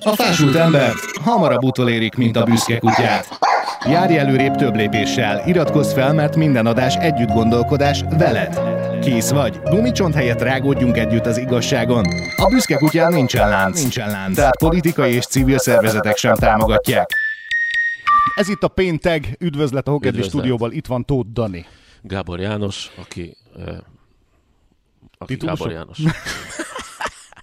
A fásult ember hamarabb utolérik, mint a büszke kutyát. Járj előrébb több lépéssel, iratkozz fel, mert minden adás együtt gondolkodás veled. Kész vagy? Gumicsont helyett rágódjunk együtt az igazságon. A büszke kutyán nincsen lánc, nincsen lánc. Tehát politikai és civil szervezetek sem támogatják. Ez itt a pénteg, üdvözlet a Hokedli stúdióval, itt van Tóth Dani. Gábor János, aki... Uh, aki Titulusok? Gábor János.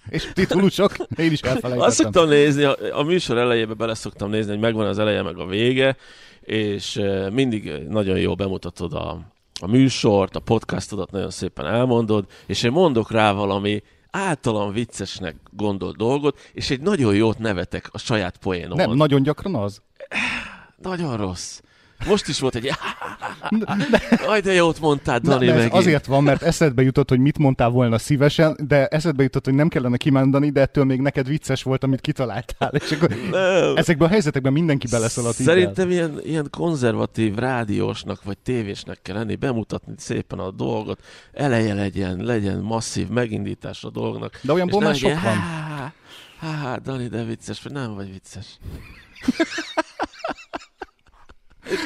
És titulusok, én is elfelejtettem. Azt szoktam nézni, a, műsor elejébe bele szoktam nézni, hogy megvan az eleje, meg a vége, és mindig nagyon jól bemutatod a, a műsort, a podcastodat nagyon szépen elmondod, és én mondok rá valami általam viccesnek gondolt dolgot, és egy nagyon jót nevetek a saját poénomon. Nem, nagyon gyakran az. Nagyon rossz. Most is volt egy... Aj, de jót mondtál, Na, Dani, ez megint. azért van, mert eszedbe jutott, hogy mit mondtál volna szívesen, de eszedbe jutott, hogy nem kellene kimondani, de ettől még neked vicces volt, amit kitaláltál. És akkor Nem. ezekben a helyzetekben mindenki beleszaladt. Szerintem ilyen, ilyen konzervatív rádiósnak vagy tévésnek kell lenni, bemutatni szépen a dolgot, eleje legyen, legyen masszív megindítás a dolgnak. De már nem sok van. Há, há, Dani, de vicces, vagy nem vagy vicces.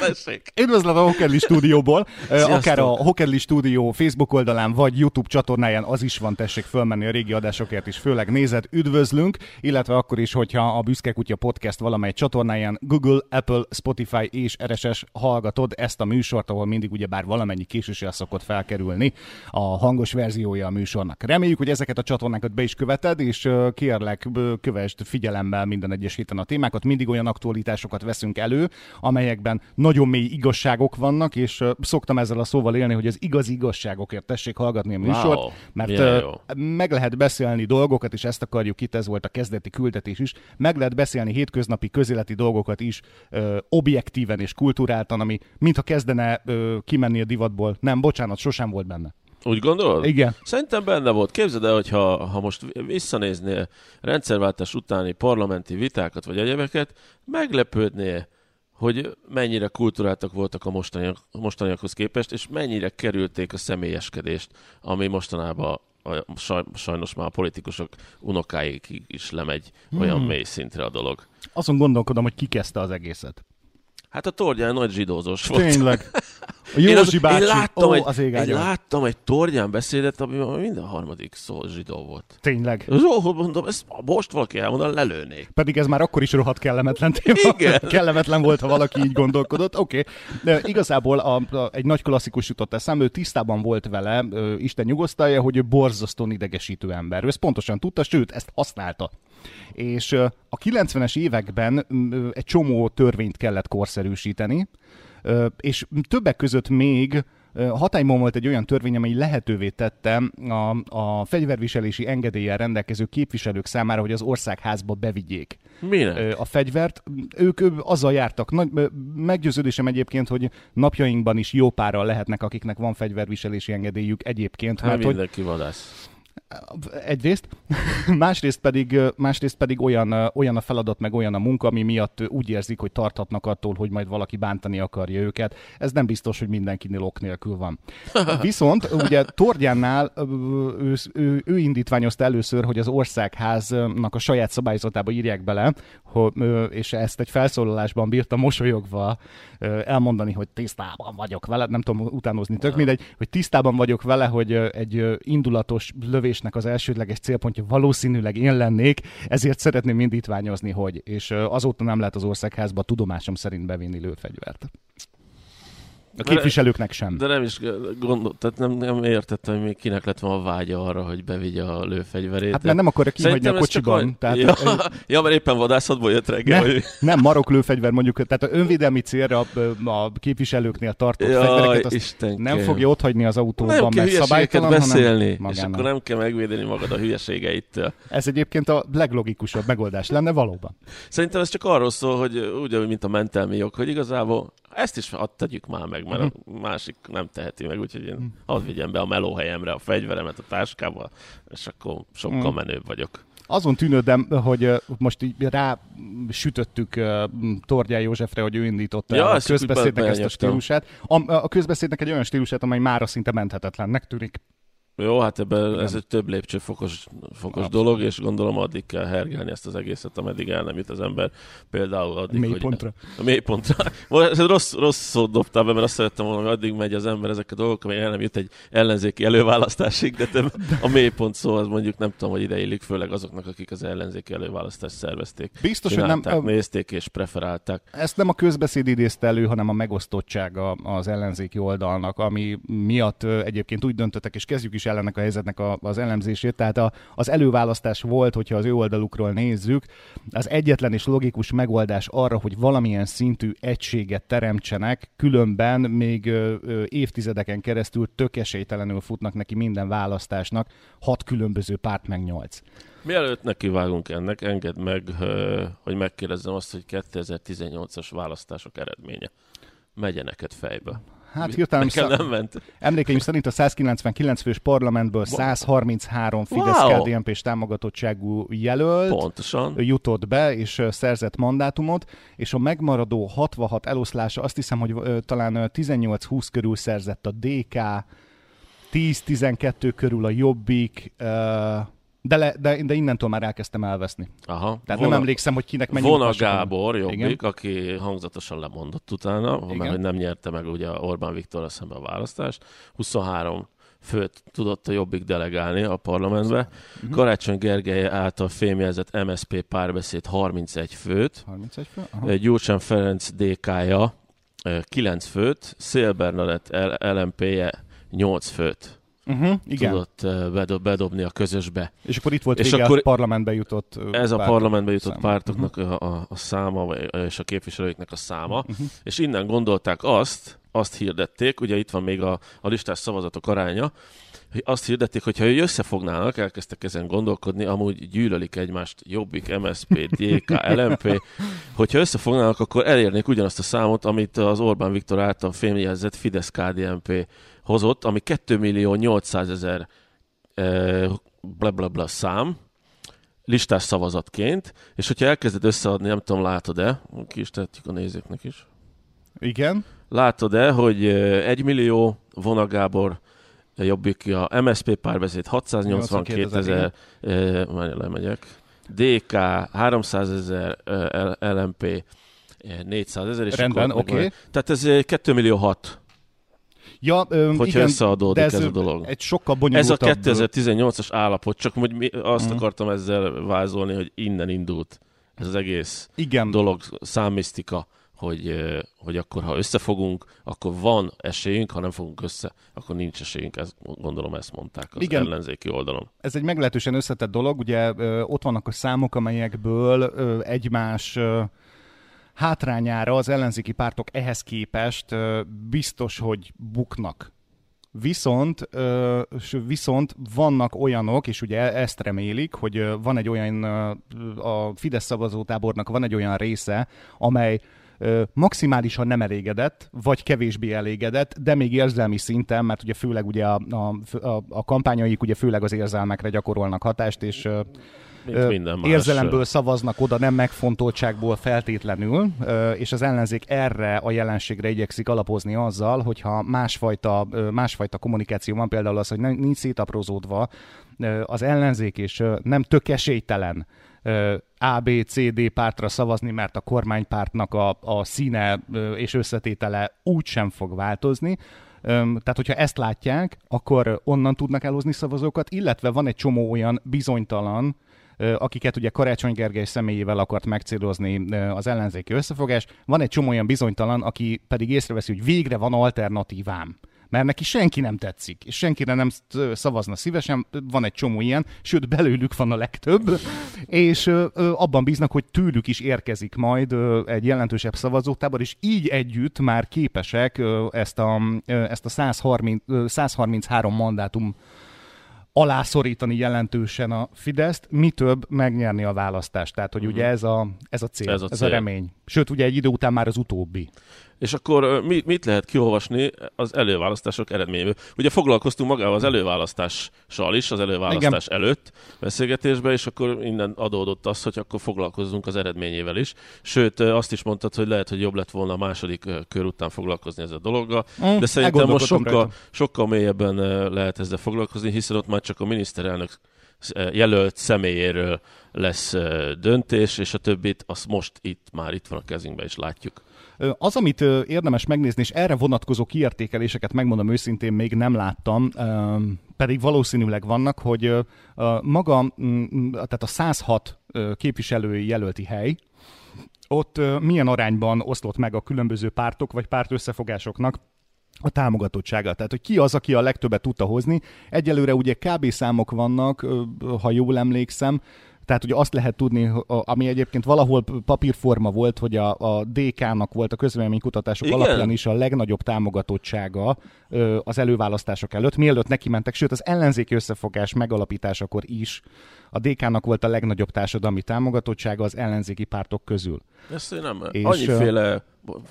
Tessék. Üdvözlet a Hokedli stúdióból, Sziasztok. akár a Hokedli stúdió Facebook oldalán, vagy YouTube csatornáján az is van, tessék fölmenni a régi adásokért is, főleg nézed, üdvözlünk, illetve akkor is, hogyha a Büszke Kutya Podcast valamely csatornáján Google, Apple, Spotify és RSS hallgatod ezt a műsort, ahol mindig ugyebár valamennyi késéssel szokott felkerülni a hangos verziója a műsornak. Reméljük, hogy ezeket a csatornákat be is követed, és kérlek, kövesd figyelemmel minden egyes héten a témákat. Mindig olyan aktualitásokat veszünk elő, amelyekben nagyon mély igazságok vannak, és szoktam ezzel a szóval élni, hogy az igazi igazságokért tessék hallgatni a műsort, Wow, mert ö, jó. meg lehet beszélni dolgokat, és ezt akarjuk itt, ez volt a kezdeti küldetés is, meg lehet beszélni hétköznapi közéleti dolgokat is ö, objektíven és kulturáltan, ami mintha kezdene ö, kimenni a divatból. Nem, bocsánat, sosem volt benne. Úgy gondolod? Igen. Szerintem benne volt. Képzeld el, hogy ha, ha most visszanéznél rendszerváltás utáni parlamenti vitákat vagy egyebeket, meglepődnél, hogy mennyire kulturáltak voltak a mostaniak, mostaniakhoz képest, és mennyire kerülték a személyeskedést, ami mostanában a, saj, sajnos már a politikusok unokáig is lemegy olyan Hmm. mély szintre a dolog. Azon gondolkodom, hogy ki kezdte az egészet. Hát a Tordján nagy zsidózós volt. Tényleg. A Én, Józsi én bácsi, láttam, ó, egy, az én láttam egy Tordján beszédet, ami minden harmadik szó zsidó volt. Tényleg. Zsó, mondom, ezt most valaki elmondan, lelőnék. Pedig ez már akkor is rohadt kellemetlen téma. Igen. Kellemetlen volt, ha valaki így gondolkodott. Oké. Okay. De igazából a, a, egy nagy klasszikus jutott eszembe, ő tisztában volt vele, ö, Isten nyugosztalja, hogy ő borzasztóan idegesítő ember. Ő ezt pontosan tudta, sőt, ezt használta. És a 90-es években egy csomó törvényt kellett korszerűsíteni, és többek között még hatályban volt egy olyan törvény, amely lehetővé tette a, a fegyverviselési engedéllyel rendelkező képviselők számára, hogy az országházba bevigyék Minek? a fegyvert. Ők azzal jártak. Nagy, meggyőződésem egyébként, hogy napjainkban is jó páran lehetnek, akiknek van fegyverviselési engedélyük egyébként, Hát mert hogy mindenki vadász. Egyrészt, másrészt pedig, másrészt pedig olyan, olyan a feladat, meg olyan a munka, ami miatt úgy érzik, hogy tarthatnak attól, hogy majd valaki bántani akarja őket. Ez nem biztos, hogy mindenkinél ok nélkül van. Viszont ugye Tordjánnál ő, ő, ő indítványozta először, hogy az országháznak a saját szabályzatába írják bele, és ezt egy felszólalásban bírta mosolyogva elmondani, hogy tisztában vagyok vele, nem tudom utánozni, tök mindegy, hogy tisztában vagyok vele, hogy egy indulatos lövésnek az elsődleges célpontja valószínűleg én lennék, ezért szeretném indítványozni, hogy, és azóta nem lehet az országházba tudomásom szerint bevinni lőfegyvert. A képviselőknek sem. De nem is gondol, tehát nem, nem értettem, hogy még kinek lett volna a vágya arra, hogy bevigye a lőfegyverét. Hát mert nem akarja kihagyni a csak kocsiban. olyan- Tehát, ja, ja, mert éppen vadászatból jött reggel. Ne, hogy- nem marok lőfegyver mondjuk, tehát a önvédelmi célra a, képviselőknél tartott Jaj, fegyvereket, azt Istenkém. nem fogja otthagyni az autóban, nem mert szabálytalan, beszélni, hanem és akkor nem kell megvédeni magad a hülyeségeittől. Ez egyébként a leglogikusabb megoldás lenne valóban. Szerintem ez csak arról szól, hogy úgy, mint a mentelmi jog, hogy igazából ezt is hadd tegyük már meg, mert a másik nem teheti meg, úgyhogy én hadd vigyem be a melóhelyemre a fegyveremet a táskába, és akkor sokkal menőbb vagyok. Azon tűnődem, hogy most így rá sütöttük ö, Tordján Józsefre, hogy ő indította Ja, a közbeszédnek be- ezt a stílusát. A, a közbeszédnek egy olyan stílusát, amely mára szinte menthetetlennek tűnik. Jó, hát ebben ez egy több lépcsőfokos fokos dolog, és gondolom addig kell hergelni ezt az egészet, ameddig el nem jut az ember. Például addig, mélypontra. hogy... A mélypontra. Ez rossz, rossz szót dobtál be, mert azt szerettem volna, hogy addig megy az ember ezek a dolgok, amely el nem jut egy ellenzéki előválasztásig, de több a mélypont szó az mondjuk nem tudom, hogy ide illik, főleg azoknak, akik az ellenzéki előválasztást szervezték. Biztos, hogy nem... Nézték és preferálták. Ezt nem a közbeszéd idézte elő, hanem a megosztottsága az ellenzéki oldalnak, ami miatt egyébként úgy döntöttek, és kezdjük is ellenek a helyzetnek a, az elemzését. Tehát a, az előválasztás volt, hogyha az ő oldalukról nézzük, az egyetlen és logikus megoldás arra, hogy valamilyen szintű egységet teremtsenek, különben még ö, ö, évtizedeken keresztül tök esélytelenül futnak neki minden választásnak, hat különböző párt meg nyolc. Mielőtt nekivágunk ennek, engedd meg, hogy megkérdezzem azt, hogy 2018-as választások eredménye. Megye neked fejbe? Hát hirtelen szá... nem ment. Emlékeim szerint a 199 fős parlamentből 133 fidesz wow. kdnp s támogatottságú jelölt Pontosan. jutott be, és szerzett mandátumot, és a megmaradó 66 eloszlása azt hiszem, hogy talán 18-20 körül szerzett a DK, 10-12 körül a Jobbik, de, le, de, de innentől már elkezdtem elveszni. Aha. Tehát Vona, nem emlékszem, hogy kinek mennyi Vona Gábor, Jobbik, Igen. aki hangzatosan lemondott utána, Igen. mert hogy nem nyerte meg ugye Orbán Viktor szemben a választást. 23 főt tudott a Jobbik delegálni a parlamentbe. Uh-huh. Karácsony Gergely által fémjelzett MSP párbeszéd 31 főt. 31 fő? Aha. Gyurcsán Ferenc DK-ja 9 főt, Szél Bernadett LMP-je 8 főt uh-huh, igen. tudott bedob, bedobni a közösbe. És akkor itt volt és vége akkor a parlamentbe jutott Ez a parlamentbe jutott száma. pártoknak uh-huh. a, a száma, és a képviselőiknek a száma, uh-huh. és innen gondolták azt, azt hirdették, ugye itt van még a, a listás szavazatok aránya, hogy azt hirdették, hogy ha ő összefognának, elkezdtek ezen gondolkodni, amúgy gyűlölik egymást Jobbik, MSP, DK, LMP, hogyha összefognának, akkor elérnék ugyanazt a számot, amit az Orbán Viktor által fémjelzett Fidesz KDNP hozott, ami 2 millió 800 ezer bla bla bla szám, listás szavazatként, és hogyha elkezded összeadni, nem tudom, látod-e, ki is tehetjük a nézőknek is. Igen. Látod-e, hogy 1 millió Vona Gábor a MSP párbeszéd 682 ezer, már lemegyek, DK 300 ezer, LMP 400 ezer, és Rendben, oké. Okay. Tehát ez 2 millió 6 Ja, öm, hogyha igen, összeadódik ez, ez a dolog. Egy sokkal bonyolultabb... Ez a 2018-as állapot, csak hogy mi azt uh-huh. akartam ezzel vázolni, hogy innen indult ez az egész igen. dolog, számisztika, hogy, hogy akkor ha összefogunk, akkor van esélyünk, ha nem fogunk össze, akkor nincs esélyünk, ezt, gondolom ezt mondták az Igen. ellenzéki oldalon. Ez egy meglehetősen összetett dolog, ugye ott vannak a számok, amelyekből egymás hátrányára az ellenzéki pártok ehhez képest biztos, hogy buknak. Viszont, viszont vannak olyanok, és ugye ezt remélik, hogy van egy olyan, a Fidesz szavazótábornak van egy olyan része, amely maximálisan nem elégedett, vagy kevésbé elégedett, de még érzelmi szinten, mert ugye főleg ugye a, a, a kampányaik ugye főleg az érzelmekre gyakorolnak hatást, és más. érzelemből szavaznak oda, nem megfontoltságból feltétlenül, és az ellenzék erre a jelenségre igyekszik alapozni azzal, hogyha másfajta, másfajta kommunikáció van, például az, hogy nincs szétaprózódva az ellenzék, és nem tök esélytelen A, B, C, D pártra szavazni, mert a kormánypártnak a, a színe és összetétele úgy sem fog változni, tehát, hogyha ezt látják, akkor onnan tudnak elhozni szavazókat, illetve van egy csomó olyan bizonytalan, akiket ugye Karácsony Gergely személyével akart megcélozni az ellenzéki összefogás. Van egy csomó olyan bizonytalan, aki pedig észreveszi, hogy végre van alternatívám mert neki senki nem tetszik, és senkire nem szavazna szívesen, van egy csomó ilyen, sőt belőlük van a legtöbb, és abban bíznak, hogy tőlük is érkezik majd egy jelentősebb szavazótábor, és így együtt már képesek ezt a, ezt a 130, 133 mandátum alászorítani jelentősen a Fideszt, mi több megnyerni a választást. Tehát, hogy ugye ez a, ez a cél, ez a, cél. ez a remény. Sőt, ugye egy idő után már az utóbbi. És akkor mit, mit lehet kiolvasni az előválasztások eredményéből? Ugye foglalkoztunk magával az előválasztással is, az előválasztás Igen. előtt beszélgetésben, és akkor innen adódott az, hogy akkor foglalkozzunk az eredményével is. Sőt, azt is mondtad, hogy lehet, hogy jobb lett volna a második kör után foglalkozni ezzel a dologgal. Mm, de szerintem most sokkal, sokkal mélyebben lehet ezzel foglalkozni, hiszen ott már csak a miniszterelnök jelölt személyéről lesz döntés, és a többit azt most itt már itt van a kezünkben, és látjuk. Az, amit érdemes megnézni, és erre vonatkozó kiértékeléseket megmondom őszintén még nem láttam, pedig valószínűleg vannak, hogy maga, tehát a 106 képviselői jelölti hely, ott milyen arányban oszlott meg a különböző pártok vagy párt összefogásoknak a támogatottsága. Tehát, hogy ki az, aki a legtöbbet tudta hozni. Egyelőre ugye kb. számok vannak, ha jól emlékszem, tehát ugye azt lehet tudni, ami egyébként valahol papírforma volt, hogy a, a DK-nak volt a közvéleménykutatások Igen. alapján is a legnagyobb támogatottsága az előválasztások előtt, mielőtt neki mentek, sőt az ellenzéki összefogás megalapításakor is a DK-nak volt a legnagyobb társadalmi támogatottsága az ellenzéki pártok közül. Ezt én nem, és, annyiféle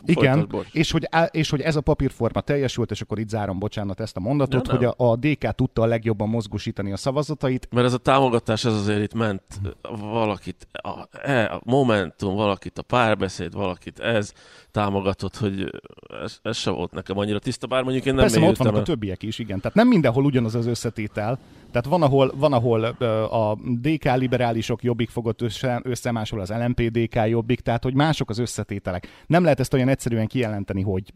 igen, és hogy, és hogy ez a papírforma teljesült, és akkor itt zárom, bocsánat, ezt a mondatot, ja, hogy a, a DK tudta a legjobban mozgósítani a szavazatait. Mert ez a támogatás, ez azért itt ment valakit, a, e, a Momentum, valakit a párbeszéd, valakit ez támogatott, hogy ez, ez se volt nekem annyira tiszta, bár mondjuk én nem Persze, ott vannak a többiek is, igen. Tehát nem mindenhol ugyanaz az összetétel, tehát van, ahol, van, ahol a DK liberálisok jobbik fogott össze, össze máshol az LMP DK jobbik, tehát hogy mások az összetételek. Nem lehet ezt olyan egyszerűen kijelenteni, hogy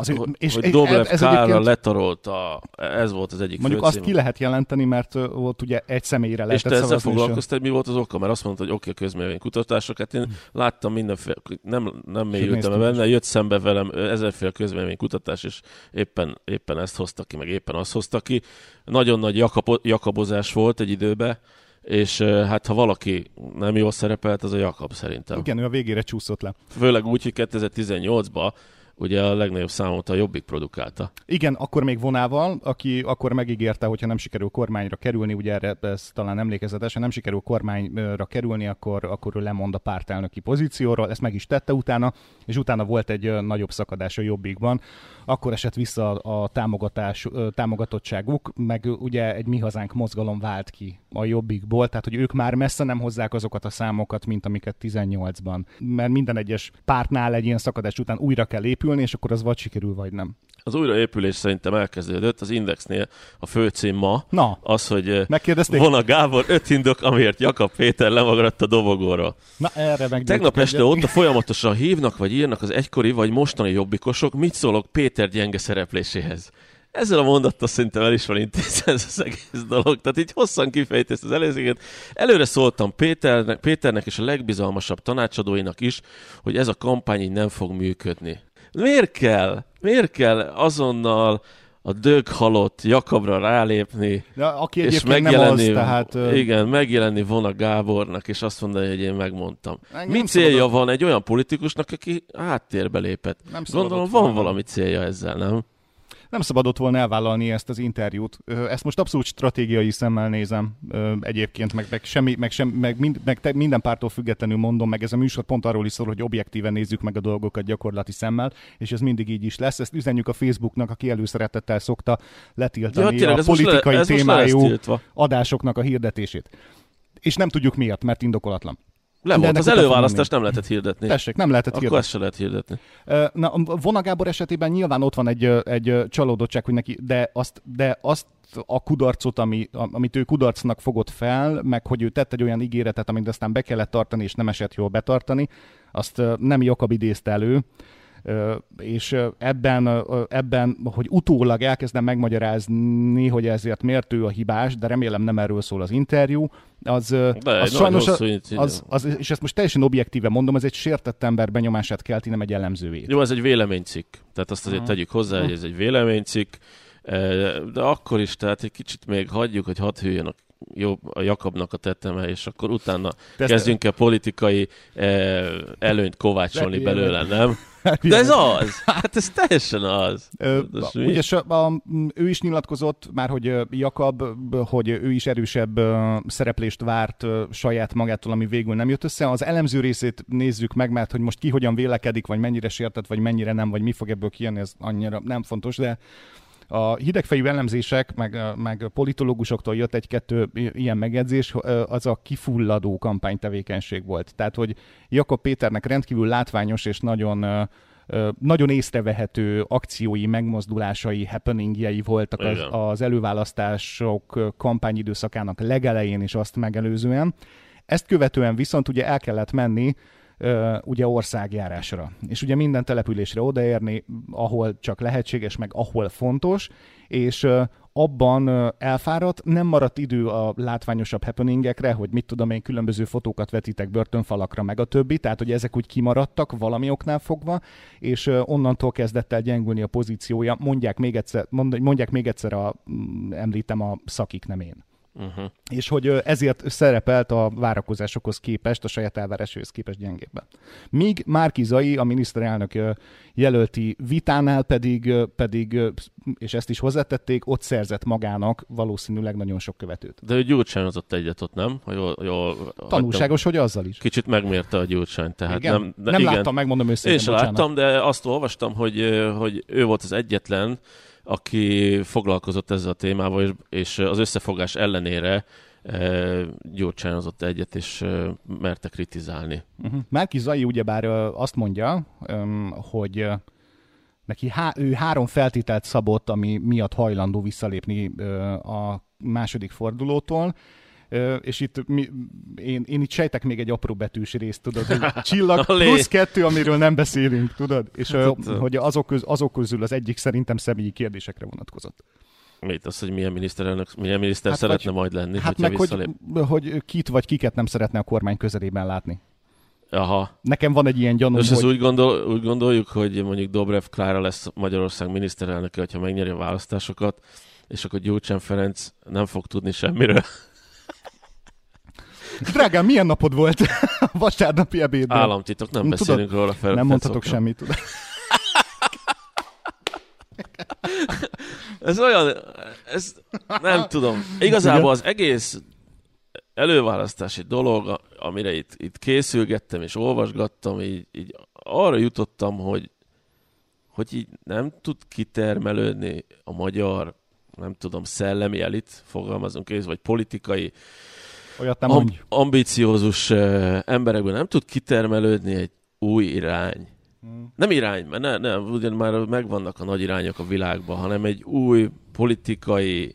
az, hogy, és hogy Dobrev ez, ez Kárra letarolta, ez volt az egyik Mondjuk azt ki lehet jelenteni, mert volt ugye egy személyre lehetett És te ezzel foglalkoztál, hogy mi volt az oka? Mert azt mondta, hogy oké, okay, közméleménykutatások, hát én láttam mindenféle, nem, nem mélyültem benne, jött szembe velem ezerféle közméleménykutatás, és éppen, éppen ezt hozta ki, meg éppen azt hozta ki. Nagyon nagy jakabo, jakabozás volt egy időben, és hát ha valaki nem jól szerepelt, az a Jakab szerintem. Igen, ő a végére csúszott le. Főleg úgy, hogy 2018-ban ugye a legnagyobb számot a Jobbik produkálta. Igen, akkor még vonával, aki akkor megígérte, hogyha nem sikerül kormányra kerülni, ugye erre ez talán emlékezetes, ha nem sikerül kormányra kerülni, akkor, akkor ő lemond a pártelnöki pozícióról, ezt meg is tette utána, és utána volt egy nagyobb szakadás a Jobbikban, akkor esett vissza a támogatás, támogatottságuk, meg ugye egy Mi Hazánk mozgalom vált ki a Jobbikból, tehát hogy ők már messze nem hozzák azokat a számokat, mint amiket 18-ban. Mert minden egyes pártnál egy ilyen szakadás után újra kell épülni, és akkor az vagy sikerül, vagy nem. Az újraépülés szerintem elkezdődött. Az Indexnél a főcím ma Na, az, hogy von a Gábor öt indok, amiért Jakab Péter lemagadt a dobogóra. Na, erre meg Tegnap este ott folyamatosan hívnak, vagy írnak az egykori, vagy mostani jobbikosok, mit szólok Péter gyenge szerepléséhez. Ezzel a mondattal szerintem el is van intézve ez az egész dolog. Tehát így hosszan kifejt ezt az előzőket. Előre szóltam Péternek, Péternek és a legbizalmasabb tanácsadóinak is, hogy ez a kampány így nem fog működni. Miért kell? Miért kell azonnal a dög halott Jakabra rálépni, De aki és megjelenni, nem az, tehát... Igen, megjelenni volna Gábornak, és azt mondani, hogy én megmondtam. Mi célja szabadott... van egy olyan politikusnak, aki háttérbe lépett? Nem Gondolom van valami célja ezzel, nem? Nem szabadott volna elvállalni ezt az interjút. Ezt most abszolút stratégiai szemmel nézem egyébként, meg, meg, semmi, meg, sem, meg, mind, meg te, minden pártól függetlenül mondom, meg ez a műsor pont arról is szól, hogy objektíven nézzük meg a dolgokat gyakorlati szemmel, és ez mindig így is lesz. Ezt üzenjük a Facebooknak, aki előszeretettel szokta letiltani ja, tényleg, a politikai le, témájú adásoknak a hirdetését. És nem tudjuk miért, mert indokolatlan. Le volt, az előválasztást nem lehetett hirdetni. Tessék, nem lehetett Akkor hirdetni. ezt se lehet hirdetni. Na, Vona Gábor esetében nyilván ott van egy, egy csalódottság, hogy neki, de azt, de azt a kudarcot, ami, amit ő kudarcnak fogott fel, meg hogy ő tett egy olyan ígéretet, amit aztán be kellett tartani, és nem esett jól betartani, azt nem Jakab idézte elő, és ebben, ebben, hogy utólag elkezdem megmagyarázni, hogy ezért miért ő a hibás, de remélem nem erről szól az interjú, az, de, az sajnos, az, az, az, és ezt most teljesen objektíve mondom, ez egy sértett ember benyomását kelti, nem egy elemzővé. Jó, ez egy véleménycikk, tehát azt azért uh-huh. tegyük hozzá, hogy ez egy véleménycikk, de akkor is, tehát egy kicsit még hagyjuk, hogy hadd hűljön a jó, a Jakabnak a teteme, és akkor utána Persze. kezdjünk el politikai eh, előnyt kovácsolni belőle, nem? De ez az! Hát ez teljesen az. Ö, ugye a, a, ő is nyilatkozott már, hogy Jakab, hogy ő is erősebb szereplést várt saját magától, ami végül nem jött össze. Az elemző részét nézzük meg, mert hogy most ki hogyan vélekedik, vagy mennyire sértett, vagy mennyire nem, vagy mi fog ebből kijönni, ez annyira nem fontos, de a hidegfejű elemzések, meg, meg politológusoktól jött egy-kettő ilyen megjegyzés, az a kifulladó kampánytevékenység volt. Tehát, hogy Jakob Péternek rendkívül látványos és nagyon nagyon észrevehető akciói, megmozdulásai, happeningjei voltak az, az előválasztások kampányidőszakának legelején és azt megelőzően. Ezt követően viszont ugye el kellett menni ugye országjárásra. És ugye minden településre odaérni, ahol csak lehetséges, meg ahol fontos, és abban elfáradt, nem maradt idő a látványosabb happeningekre, hogy mit tudom én, különböző fotókat vetítek börtönfalakra, meg a többi, tehát hogy ezek úgy kimaradtak valami oknál fogva, és onnantól kezdett el gyengülni a pozíciója. Mondják még egyszer, mondják még egyszer a, említem a szakik, nem én. Uh-huh. És hogy ezért szerepelt a várakozásokhoz képest, a saját elváráshoz képest gyengébben. Míg Márki Zai, a miniszterelnök jelölti vitánál pedig, pedig, és ezt is hozzátették, ott szerzett magának valószínűleg nagyon sok követőt. De ő gyurcsányozott egyet ott, nem? Ha jól, jól Tanulságos, hagytam. hogy azzal is. Kicsit megmérte a gyurcsány. Tehát igen? Nem, de nem igen. láttam, megmondom őszintén. Én sem láttam, de azt olvastam, hogy, hogy ő volt az egyetlen, aki foglalkozott ezzel a témával, és, és az összefogás ellenére e, gyurcsánozott egyet, és e, merte kritizálni. Uh-huh. Márki Zai ugyebár azt mondja, hogy neki há- ő három feltételt szabott, ami miatt hajlandó visszalépni a második fordulótól, és itt mi, én, én itt sejtek még egy apró betűs részt, tudod, hogy csillag plusz kettő, amiről nem beszélünk, tudod, és hát, hogy azok, köz, azok közül az egyik szerintem személyi kérdésekre vonatkozott. Mit az, hogy milyen miniszterelnök, milyen miniszter hát szeretne vagy, majd lenni, hát meg, hogy, hogy kit vagy kiket nem szeretne a kormány közelében látni. Aha. Nekem van egy ilyen gyanúm, Most hogy... úgy, gondol, úgy gondoljuk, hogy mondjuk Dobrev Klára lesz Magyarország miniszterelnöke, ha megnyeri a választásokat, és akkor Gyurcsán Ferenc nem fog tudni semmiről. Drágám, milyen napod volt a vasárnapi ebédben? Államtitok, nem tudod, beszélünk róla fel. Nem mondhatok semmit, tudod. ez olyan, ez nem tudom. Igazából az egész előválasztási dolog, amire itt, itt készülgettem és olvasgattam, így, így arra jutottam, hogy, hogy így nem tud kitermelődni a magyar, nem tudom, szellemi elit, fogalmazunk ez, vagy politikai Olyat nem amb- ambiciózus uh, emberekből nem tud kitermelődni egy új irány. Hmm. Nem irány, mert ne, ne, ugyan már megvannak a nagy irányok a világban, hanem egy új politikai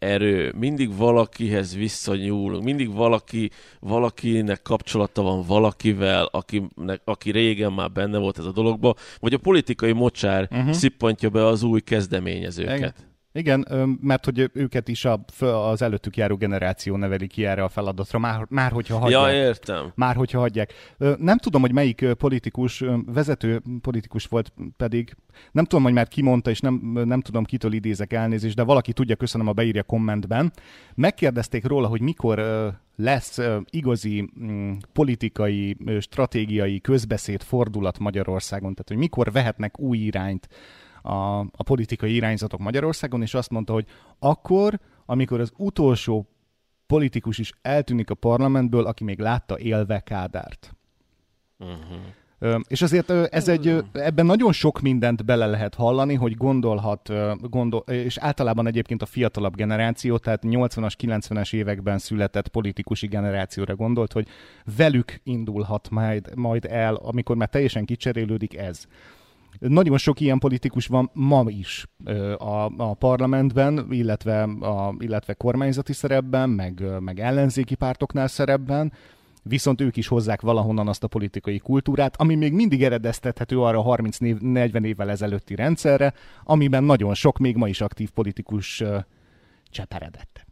erő, mindig valakihez visszanyúlunk, mindig valaki, valakinek kapcsolata van valakivel, akinek, aki régen már benne volt ez a dologba, vagy a politikai mocsár uh-huh. szippantja be az új kezdeményezőket. Igen. Igen, mert hogy őket is a, az előttük járó generáció neveli ki erre a feladatra, már, már hogyha hagyják. Ja, értem. Már hogyha hagyják. Nem tudom, hogy melyik politikus, vezető politikus volt pedig, nem tudom, hogy már ki mondta, és nem, nem tudom, kitől idézek elnézést, de valaki tudja, köszönöm, a beírja kommentben. Megkérdezték róla, hogy mikor lesz igazi mm, politikai, stratégiai közbeszéd fordulat Magyarországon, tehát hogy mikor vehetnek új irányt a, a politikai irányzatok Magyarországon, és azt mondta, hogy akkor, amikor az utolsó politikus is eltűnik a parlamentből, aki még látta élve Kádárt. Uh-huh. És azért ez egy, ebben nagyon sok mindent bele lehet hallani, hogy gondolhat, gondol, és általában egyébként a fiatalabb generáció, tehát 80-as, 90-es években született politikusi generációra gondolt, hogy velük indulhat majd, majd el, amikor már teljesen kicserélődik ez. Nagyon sok ilyen politikus van ma is a, a parlamentben, illetve, a, illetve kormányzati szerepben, meg, meg ellenzéki pártoknál szerepben, viszont ők is hozzák valahonnan azt a politikai kultúrát, ami még mindig eredeztethető arra a 30-40 évvel ezelőtti rendszerre, amiben nagyon sok még ma is aktív politikus cseperedett.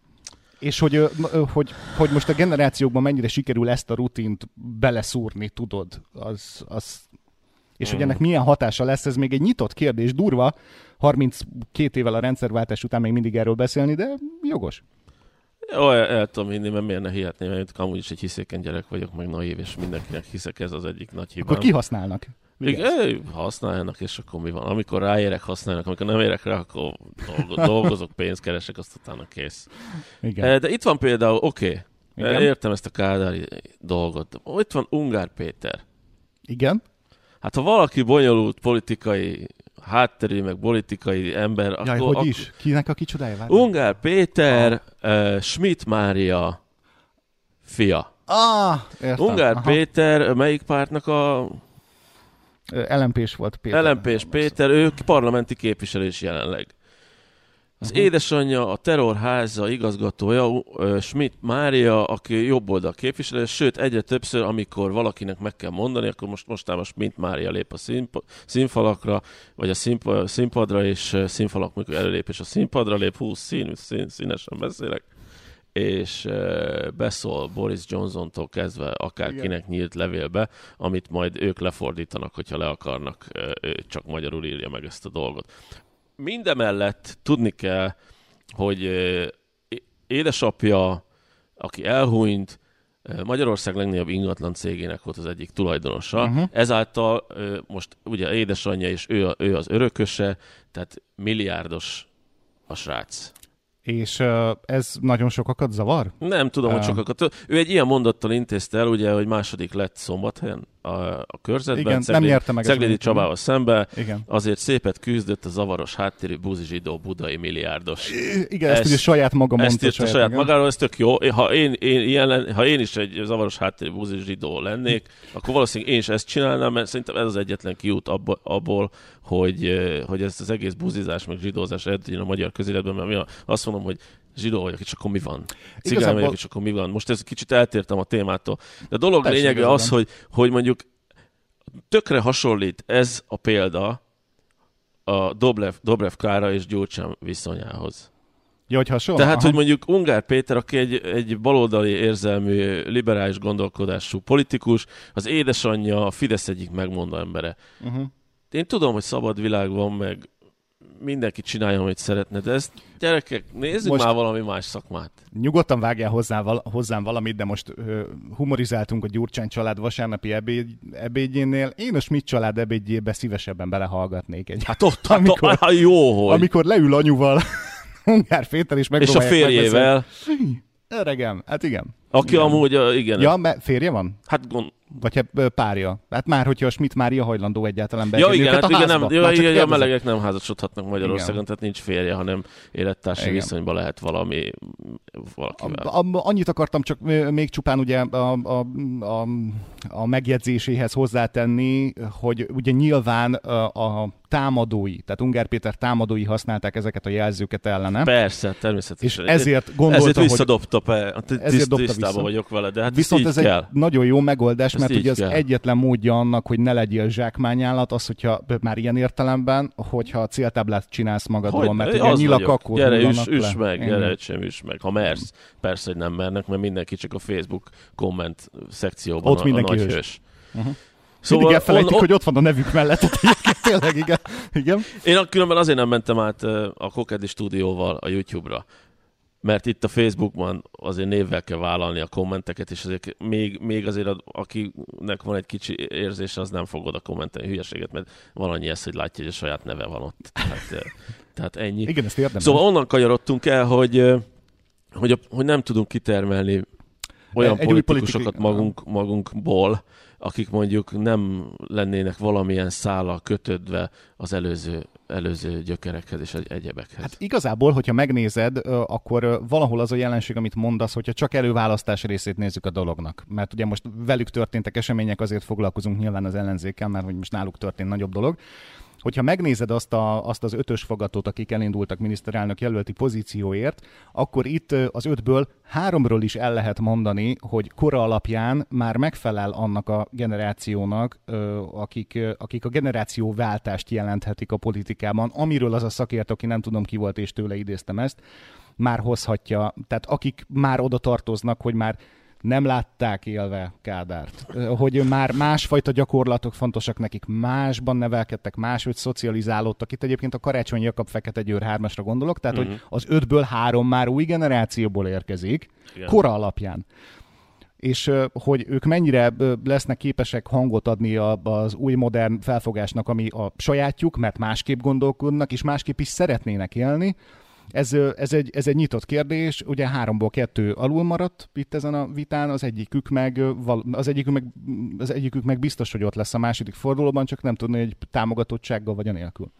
És hogy, hogy, hogy most a generációkban mennyire sikerül ezt a rutint beleszúrni, tudod, az, az és hogy ennek milyen hatása lesz, ez még egy nyitott kérdés, durva, 32 évvel a rendszerváltás után még mindig erről beszélni, de jogos. Jó, el, el tudom hinni, mert miért ne hihetném, mert amúgy is egy hiszéken gyerek vagyok, meg naív, és mindenkinek hiszek, ez az egyik nagy hibám. Akkor kihasználnak. Igen, használjanak, és akkor mi van? Amikor ráérek, használnak, amikor nem érek rá, akkor dolgozok, pénzt keresek, azt utána kész. Igen. De itt van például, oké, okay, értem ezt a kádári dolgot. Itt van Ungár Péter. Igen. Hát ha valaki bonyolult politikai hátterű, meg politikai ember, Jaj, akkor... hogy akkor... is? Kinek a kicsodája? Várj. Ungár Péter, ah. uh, Schmidt Mária fia. Ah, értem. Ungár Aha. Péter, melyik pártnak a... lmp volt Péter. lmp Péter, ő parlamenti képviselés jelenleg. Az uh-huh. édesanyja, a terrorháza igazgatója, Schmidt Mária, aki jobb oldal képviselő, sőt egyre többször, amikor valakinek meg kell mondani, akkor most mostában Schmidt Mária lép a színp- színfalakra, vagy a színp- színpadra, és színfalak, mikor előlép, és a színpadra lép, hú, szín, szín, színesen beszélek, és beszól Boris Johnsontól kezdve akárkinek nyílt levélbe, amit majd ők lefordítanak, hogyha le akarnak, csak magyarul írja meg ezt a dolgot mindemellett tudni kell, hogy édesapja, aki elhunyt, Magyarország legnagyobb ingatlan cégének volt az egyik tulajdonosa. Uh-huh. Ezáltal most ugye édesanyja és ő, ő az örököse, tehát milliárdos a srác. És ez nagyon sokakat zavar? Nem tudom, hogy sokakat. Ő egy ilyen mondattal intézte el, ugye, hogy második lett szombathelyen a, a körzetben. Igen, Ceglédi, nem nyerte meg. Ceglédi Csabával szembe. Igen. Azért szépet küzdött a zavaros háttérű buzi zsidó budai milliárdos. Igen, ezt, ezt ugye saját maga mondta. Ezt saját, saját magáról, ez tök jó. Ha én, én, ilyen len, ha én is egy zavaros háttérű buzi zsidó lennék, akkor valószínűleg én is ezt csinálnám, mert szerintem ez az egyetlen kiút abból, abból hogy, hogy ez az egész buzizás, meg zsidózás eddig a magyar közéletben, mert mi azt mondom, hogy zsidó vagyok, és akkor mi van? Cigány Igazából... vagyok, és akkor mi van? Most ez kicsit eltértem a témától. De a dolog Persze, lényege az, hogy, hogy mondjuk tökre hasonlít ez a példa a Dobrev, Dobrev Kára és Gyurcsán viszonyához. Ja, hogy hasonló? Tehát, Aha. hogy mondjuk Ungár Péter, aki egy, egy baloldali érzelmű, liberális gondolkodású politikus, az édesanyja a Fidesz egyik megmondó embere. Uh-huh. Én tudom, hogy szabad világ van, meg mindenki csinálja, amit szeretne, de ezt gyerekek, nézzük most már valami más szakmát. Nyugodtan vágjál hozzá, val- hozzám valamit, de most ö, humorizáltunk a Gyurcsány család vasárnapi ebéd, ebédjénél. Én a Schmidt család ebédjébe szívesebben belehallgatnék egy. Hát ott, hát amikor, hát, jó, hogy. Amikor leül anyuval, Ungár Fétel is És a férjével. Öregem, hát igen. Aki igen. amúgy, igen. Ja, mert férje van? Hát gond, vagy hát párja. Hát már, hogyha a Schmidt Mária hajlandó egyáltalán Ja, igen, hát igen, nem, ja, igen, a melegek nem házasodhatnak Magyarországon, igen. tehát nincs férje, hanem élettársi igen. viszonyban lehet valami valakivel. A, a, annyit akartam csak még csupán ugye a, a, a, a megjegyzéséhez hozzátenni, hogy ugye nyilván a, a támadói, tehát Ungár Péter támadói használták ezeket a jelzőket ellene. Persze, természetesen. És ezért gondolta, ezért visszadobta, hogy... Ezért dobta vissza. vagyok vele, de hát Viszont ez kell. egy nagyon jó megoldás, mert ugye az egyetlen módja annak, hogy ne legyél zsákmányállat, az, hogyha már ilyen értelemben, hogyha céltáblát csinálsz magadról, hogy, mert ugye nyilak akkor Gyere, üss, üss meg, gyere, sem üss meg. Ha mersz, persze, hogy nem mernek, mert mindenki csak a Facebook komment szekcióban Ott a, mindenki a nagy hős. hős. Uh-huh. Szóval Mindig elfelejtik, on, hogy ott van a nevük mellett. Tényleg, igen. igen. Én különben azért nem mentem át a Kokedi stúdióval a YouTube-ra, mert itt a Facebookban azért névvel kell vállalni a kommenteket, és azért még, még azért, akinek van egy kicsi érzése, az nem fog oda kommentelni hülyeséget, mert van annyi ez, hogy látja, hogy a saját neve van ott. Tehát, tehát ennyi. Igen, ezt érdemes. Szóval onnan kanyarodtunk el, hogy, hogy, a, hogy nem tudunk kitermelni olyan egy politikusokat politikai... magunk, magunkból, akik mondjuk nem lennének valamilyen szála kötődve az előző, előző gyökerekhez és egyebekhez. Hát igazából, hogyha megnézed, akkor valahol az a jelenség, amit mondasz, hogyha csak előválasztás részét nézzük a dolognak. Mert ugye most velük történtek események, azért foglalkozunk nyilván az ellenzékkel, mert hogy most náluk történt nagyobb dolog hogyha megnézed azt, a, azt az ötös fogatót, akik elindultak miniszterelnök jelölti pozícióért, akkor itt az ötből háromról is el lehet mondani, hogy kora alapján már megfelel annak a generációnak, akik, akik a generációváltást jelenthetik a politikában, amiről az a szakért, aki nem tudom ki volt és tőle idéztem ezt, már hozhatja, tehát akik már oda tartoznak, hogy már nem látták élve Kádárt. Hogy már másfajta gyakorlatok fontosak nekik, másban nevelkedtek, máshogy szocializálódtak. Itt egyébként a Karácsony Jakab Fekete Győr hármasra gondolok, tehát uh-huh. hogy az ötből három már új generációból érkezik, Igen. kora alapján és hogy ők mennyire lesznek képesek hangot adni az új modern felfogásnak, ami a sajátjuk, mert másképp gondolkodnak, és másképp is szeretnének élni, ez, ez, egy, ez egy nyitott kérdés, ugye háromból kettő alul maradt itt ezen a vitán, az egyikük meg, az egyikük meg, az egyikük meg biztos, hogy ott lesz a második fordulóban, csak nem tudni, hogy támogatottsággal vagy a nélkül.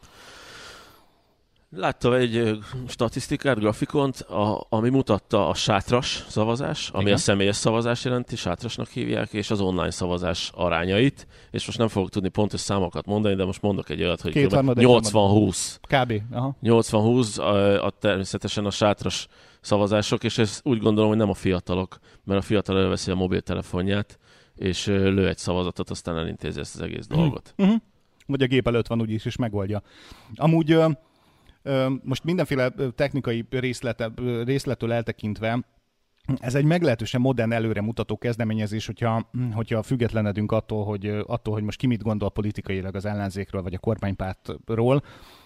Láttam egy statisztikát, grafikont, a, ami mutatta a sátras szavazás, ami Igen. a személyes szavazás jelenti, sátrasnak hívják, és az online szavazás arányait, és most nem fogok tudni pontos számokat mondani, de most mondok egy olyat, hogy 80-20. Kb. 80-20 a, a, természetesen a sátras szavazások, és ez úgy gondolom, hogy nem a fiatalok, mert a fiatal elveszi a mobiltelefonját, és lő egy szavazatot, aztán elintézi ezt az egész dolgot. Uh-huh. Vagy a gép előtt van úgyis, és megoldja. Amúgy most mindenféle technikai részlete, részletől eltekintve, ez egy meglehetősen modern előremutató kezdeményezés, hogyha, hogyha függetlenedünk attól hogy, attól, hogy most ki mit gondol politikailag az ellenzékről, vagy a kormánypártról,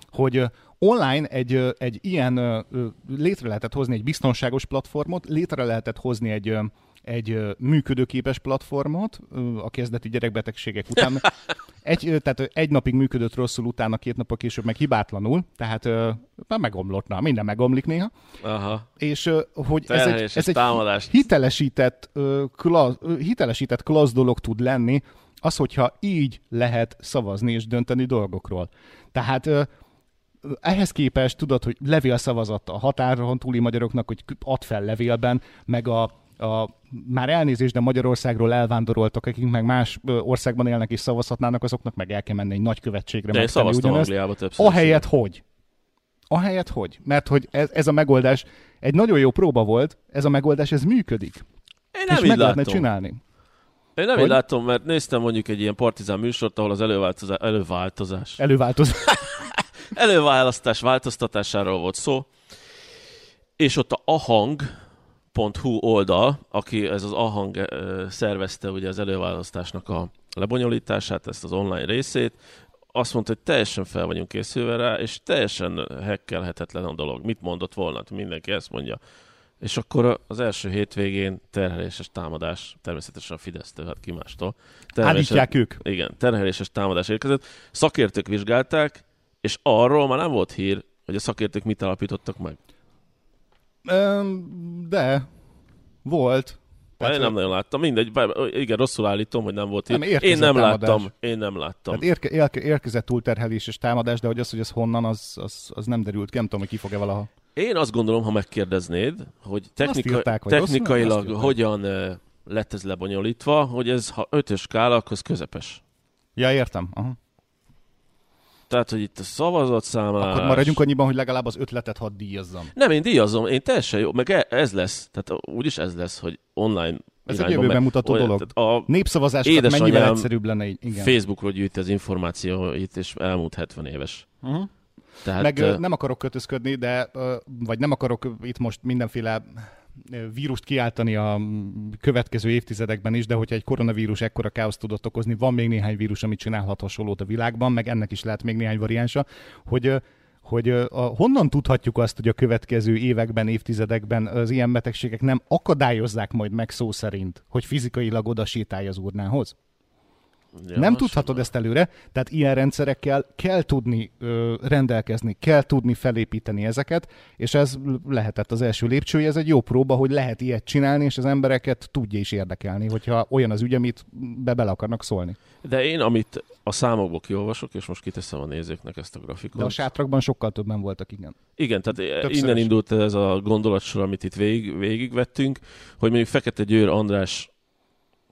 hogy online egy, egy ilyen létre lehetett hozni egy biztonságos platformot, létre lehetett hozni egy, egy működőképes platformot a kezdeti gyerekbetegségek után. Egy, tehát egy napig működött rosszul, utána két napok később meg hibátlanul, tehát már megomlott, na, minden megomlik néha. Aha. És hogy ez egy, ez egy hitelesített, klassz, hitelesített klassz dolog tud lenni, az, hogyha így lehet szavazni és dönteni dolgokról. Tehát ehhez képest tudod, hogy levél szavazott a határon túli magyaroknak, hogy ad fel levélben, meg a, a már elnézést, de Magyarországról elvándoroltak, akik meg más országban élnek és szavazhatnának, azoknak meg el kell menni egy nagy követségre. De én szavaztam Angliába többször. Ahelyett hogy? Ahelyett hogy? Mert hogy ez, ez a megoldás egy nagyon jó próba volt, ez a megoldás, ez működik. Én nem és így meg lehetne csinálni. Én nem hogy? így látom, mert néztem mondjuk egy ilyen partizán műsort, ahol az előváltozás... Előváltozás. Előváltozás. Előválasztás változtatásáról volt szó, és ott a ahang, Hu oldal, aki ez az Ahang szervezte ugye az előválasztásnak a lebonyolítását, ezt az online részét, azt mondta, hogy teljesen fel vagyunk készülve rá, és teljesen hekkelhetetlen a dolog. Mit mondott volna? Hát mindenki ezt mondja. És akkor az első hétvégén terheléses támadás, természetesen a fidesz hát ki mástól. Állítják ők. Igen, terheléses támadás érkezett. Szakértők vizsgálták, és arról már nem volt hír, hogy a szakértők mit alapítottak meg. De, volt. Tehát, én nem nagyon láttam, mindegy, bár, igen, rosszul állítom, hogy nem volt Nem, én nem támadás. láttam, én nem láttam. Tehát érke, érke, érkezett túlterhelés és támadás, de hogy az, hogy ez honnan, az, az, az nem derült ki, nem tudom, hogy ki fog-e valaha. Én azt gondolom, ha megkérdeznéd, hogy technika, írták, technikailag hogyan lett ez lebonyolítva, hogy ez, ha ötös skála, akkor közepes. Ja, értem. Aha. Tehát, hogy itt a szavazat számlálás... Akkor maradjunk annyiban, hogy legalább az ötletet hadd díjazzam. Nem, én díjazom, én teljesen jó, meg e- ez lesz, tehát úgyis ez lesz, hogy online ez egy jövőben mutató olyan, dolog. A Népszavazás mennyivel egyszerűbb lenne így. Igen. Facebookról gyűjti az információit, és elmúlt 70 éves. Uh-huh. Tehát, Meg uh, nem akarok kötözködni, de vagy nem akarok itt most mindenféle vírust kiáltani a következő évtizedekben is, de hogyha egy koronavírus ekkora káoszt tudott okozni, van még néhány vírus, amit csinálhat hasonlót a világban, meg ennek is lehet még néhány variánsa, hogy hogy a, honnan tudhatjuk azt, hogy a következő években, évtizedekben az ilyen betegségek nem akadályozzák majd meg szó szerint, hogy fizikailag oda sétálj az urnához? Ja, nem tudhatod ezt előre, tehát ilyen rendszerekkel kell tudni ö, rendelkezni, kell tudni felépíteni ezeket, és ez lehetett az első lépcsője, ez egy jó próba, hogy lehet ilyet csinálni, és az embereket tudja is érdekelni, hogyha olyan az ügy, amit be bele akarnak szólni. De én, amit a számokból kiolvasok, és most kiteszem a nézőknek ezt a grafikot. De a sátrakban sokkal többen voltak, igen. Igen, tehát Többször innen is. indult ez a gondolatsor, amit itt végig, végigvettünk, hogy mondjuk Fekete Győr András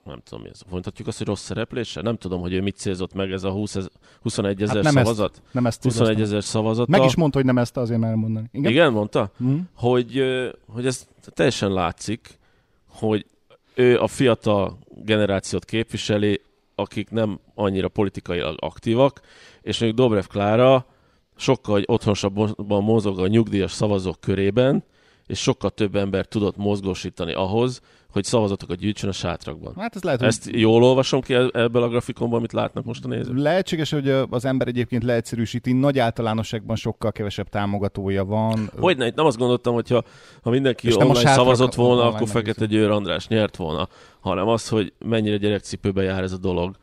nem tudom, mi ez. Mondhatjuk azt, hogy rossz szereplése? Nem tudom, hogy ő mit célzott meg ez a 20, 21 ezer hát nem szavazat. Ezt, nem ezt 21 ezer szavazat. Meg is mondta, hogy nem ezt azért már mondani. Igen, Igen mondta? Mm. Hogy, hogy ez teljesen látszik, hogy ő a fiatal generációt képviseli, akik nem annyira politikailag aktívak, és mondjuk Dobrev Klára sokkal otthonosabban mozog a nyugdíjas szavazók körében, és sokkal több ember tudott mozgósítani ahhoz, hogy szavazatokat gyűjtsön a sátrakban. Hát ez lehet, hogy Ezt jól olvasom ki ebből a grafikonból, amit látnak most a nézők? lehetséges, hogy az ember egyébként leegyszerűsíti, nagy általánosságban sokkal kevesebb támogatója van. Hogy ne, itt nem azt gondoltam, hogyha ha mindenki És online sátrak- szavazott volna, akkor Fekete Győr András nyert volna, hanem az, hogy mennyire gyerekcipőbe jár ez a dolog,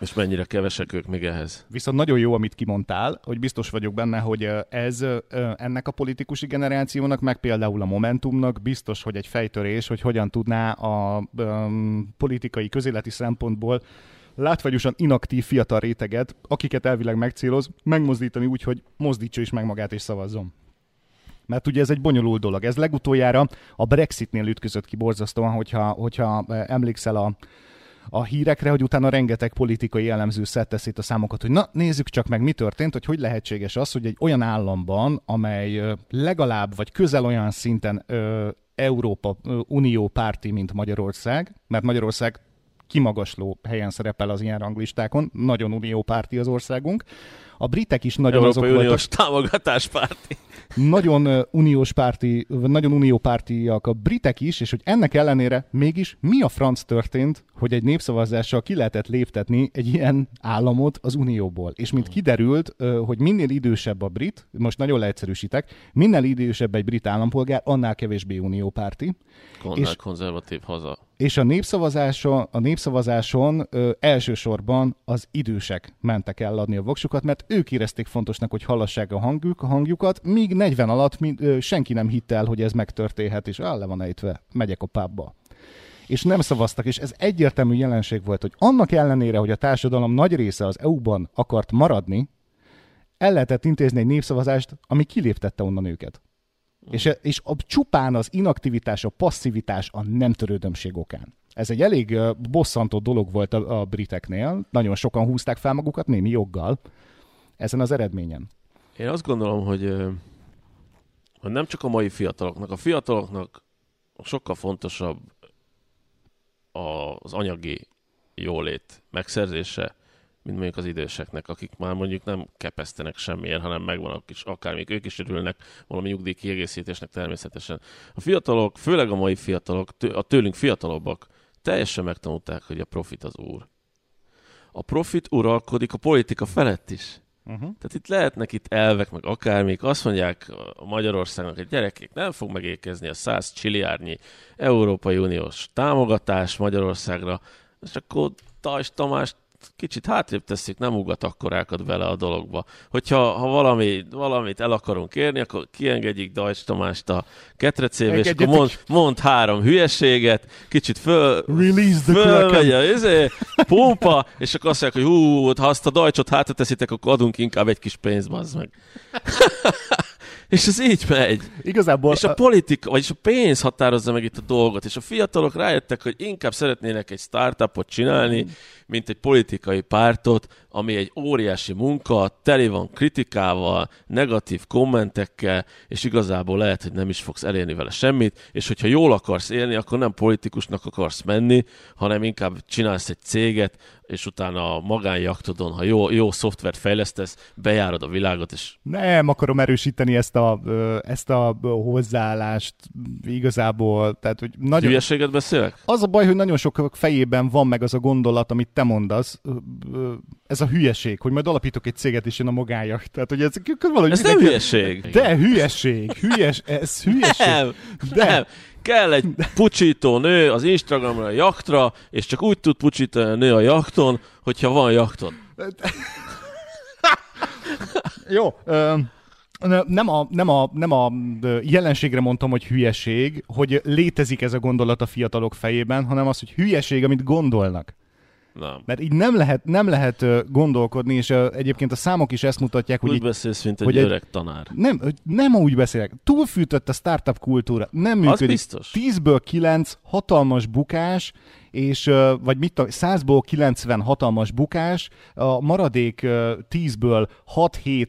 és mennyire kevesek ők még ehhez. Viszont nagyon jó, amit kimondtál, hogy biztos vagyok benne, hogy ez ennek a politikusi generációnak, meg például a Momentumnak biztos, hogy egy fejtörés, hogy hogyan tudná a um, politikai közéleti szempontból látványosan inaktív fiatal réteget, akiket elvileg megcéloz, megmozdítani úgy, hogy mozdítsa is meg magát és szavazzon. Mert ugye ez egy bonyolult dolog. Ez legutoljára a Brexitnél ütközött ki borzasztóan, hogyha, hogyha emlékszel a, a hírekre, hogy utána rengeteg politikai elemző szedte szét a számokat, hogy na nézzük csak meg, mi történt, hogy hogy lehetséges az, hogy egy olyan államban, amely legalább vagy közel olyan szinten ö, Európa ö, Unió párti, mint Magyarország, mert Magyarország kimagasló helyen szerepel az ilyen ranglistákon, nagyon uniópárti az országunk. A britek is nagyon Európai azok voltak, Uniós támogatáspárti. nagyon uniós párti, nagyon uniópártiak a britek is, és hogy ennek ellenére mégis mi a franc történt, hogy egy népszavazással ki lehetett léptetni egy ilyen államot az unióból. És mint kiderült, hogy minél idősebb a brit, most nagyon leegyszerűsítek, minél idősebb egy brit állampolgár, annál kevésbé uniópárti. Kon- És- konzervatív haza. És a népszavazáson, a népszavazáson ö, elsősorban az idősek mentek el adni a voksukat, mert ők érezték fontosnak, hogy hallassák a hangjuk, a hangjukat, míg 40 alatt mi, ö, senki nem hitte el, hogy ez megtörténhet, és áll le van ejtve, megyek a pubba. És nem szavaztak, és ez egyértelmű jelenség volt, hogy annak ellenére, hogy a társadalom nagy része az EU-ban akart maradni, el lehetett intézni egy népszavazást, ami kiléptette onnan őket. És, és a, csupán az inaktivitás, a passzivitás, a nem törődömség okán. Ez egy elég bosszantó dolog volt a, a briteknél. Nagyon sokan húzták fel magukat, némi joggal, ezen az eredményen. Én azt gondolom, hogy, hogy nem csak a mai fiataloknak, a fiataloknak sokkal fontosabb az anyagi jólét megszerzése, mint mondjuk az időseknek, akik már mondjuk nem kepesztenek semmiért, hanem megvan a kis, akár még ők is örülnek valami nyugdíj kiegészítésnek természetesen. A fiatalok, főleg a mai fiatalok, a tőlünk fiatalabbak teljesen megtanulták, hogy a profit az úr. A profit uralkodik a politika felett is. Uh-huh. Tehát itt lehetnek itt elvek, meg akármik. Azt mondják a Magyarországnak, hogy gyerekek, nem fog megékezni a 100 csiliárnyi Európai Uniós támogatás Magyarországra, és akkor Tajs Tamás kicsit hátrébb teszik, nem ugat akkorákat bele a dologba. Hogyha ha valami, valamit el akarunk érni, akkor kiengedjük Dajcs Tamást a ketrecébe, és akkor mond, mond három hülyeséget, kicsit föl, Release the fölmegy a izé, pumpa, és akkor azt mondják, hogy hú, ha azt a dajcsot hátra teszitek, akkor adunk inkább egy kis pénzt, bazd meg. És ez így megy. Igazából És a politika, vagyis a pénz határozza meg itt a dolgot, és a fiatalok rájöttek, hogy inkább szeretnének egy startupot csinálni, mint egy politikai pártot, ami egy óriási munka, teli van kritikával, negatív kommentekkel, és igazából lehet, hogy nem is fogsz elérni vele semmit, és hogyha jól akarsz élni, akkor nem politikusnak akarsz menni, hanem inkább csinálsz egy céget, és utána a magánjaktodon, ha jó, jó szoftvert fejlesztesz, bejárod a világot, és nem akarom erősíteni ezt a, ezt a hozzáállást igazából. Tehát, hogy nagyon, hülyeséget beszélek? Az a baj, hogy nagyon sokak fejében van meg az a gondolat, amit te mondasz, ez a hülyeség, hogy majd alapítok egy céget és jön a magájak. Tehát, hogy ez valahogy Ez nem hülyeség. De hülyeség, hülyes, ez hülyeség. Nem, De. nem. Kell egy pucsító nő az Instagramra a jaktra, és csak úgy tud pucsítani a nő a jakton, hogyha van jaktod. Jó, ne- nem a, nem, a, nem a jelenségre mondtam, hogy hülyeség, hogy létezik ez a gondolat a fiatalok fejében, hanem az, hogy hülyeség, amit gondolnak. Nem. Mert így nem lehet, nem lehet gondolkodni, és egyébként a számok is ezt mutatják, hogy Úgy így beszélsz, mint egy hogy egy- öreg tanár. nem, nem úgy beszélek. Túlfűtött a startup kultúra. Nem működik. biztos. 10-ből 9 hatalmas bukás, és vagy mit tudom, 100-ból 90 hatalmas bukás, a maradék 10-ből 6-7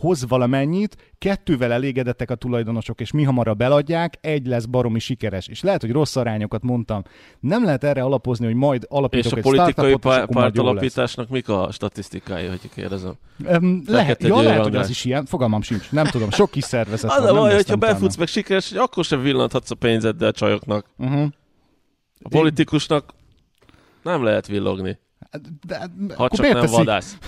hoz valamennyit, kettővel elégedettek a tulajdonosok, és mi hamarabb eladják, egy lesz baromi sikeres. És lehet, hogy rossz arányokat mondtam. Nem lehet erre alapozni, hogy majd alapítok és egy a politikai startupot, párt alapításnak mik a statisztikái, hogy kérdezem? Um, lehet, ja, lehet, hogy az is ilyen, fogalmam sincs, nem tudom, sok kis szervezet. Az a baj, hogyha befutsz meg sikeres, akkor sem villanthatsz a pénzeddel a csajoknak. Uh-huh. A politikusnak nem lehet villogni. De, de, ha csak nem teszik? vadász.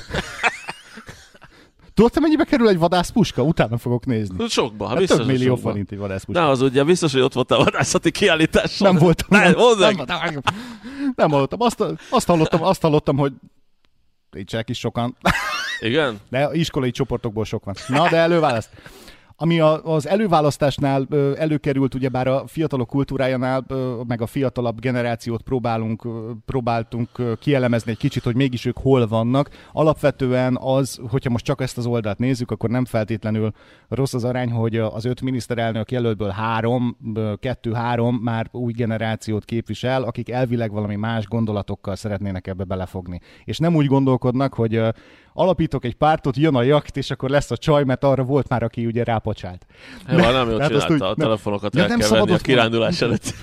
Tudod, te mennyibe kerül egy vadászpuska? Utána fogok nézni. Sokba, hát biztos, Több millió sokba. forint egy vadászpuska. Na, az ugye biztos, hogy ott volt a vadászati kiállítás. Nem voltam. Nem, nem, nem, nem, nem hallottam. Azt, azt, hallottam, azt hallottam, hogy nincsenek is sokan. Igen? De iskolai csoportokból sok van. Na, de előválaszt. Ami a, az előválasztásnál előkerült, ugyebár a fiatalok kultúrájánál, meg a fiatalabb generációt próbálunk, próbáltunk kielemezni egy kicsit, hogy mégis ők hol vannak. Alapvetően az, hogyha most csak ezt az oldalt nézzük, akkor nem feltétlenül rossz az arány, hogy az öt miniszterelnök jelöltből három, kettő-három már új generációt képvisel, akik elvileg valami más gondolatokkal szeretnének ebbe belefogni. És nem úgy gondolkodnak, hogy alapítok egy pártot, jön a jakt, és akkor lesz a csaj, mert arra volt már, aki ugye rápocsált. Jó, ne, nem jól csinálta, úgy, a telefonokat nem, el kell venni a kirándulás előtt.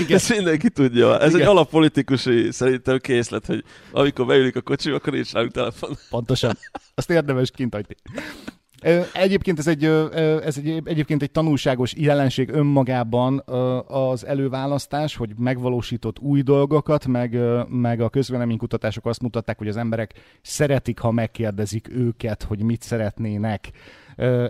Igen. Ezt mindenki tudja. Ez Igen. egy alappolitikusi szerintem készlet, hogy amikor beülik a kocsi, akkor nincs nálunk telefon. Pontosan. Azt érdemes kint hagyni. Egyébként ez egy, ez egy, egyébként egy tanulságos jelenség önmagában az előválasztás, hogy megvalósított új dolgokat, meg, meg a közvéleménykutatások azt mutatták, hogy az emberek szeretik, ha megkérdezik őket, hogy mit szeretnének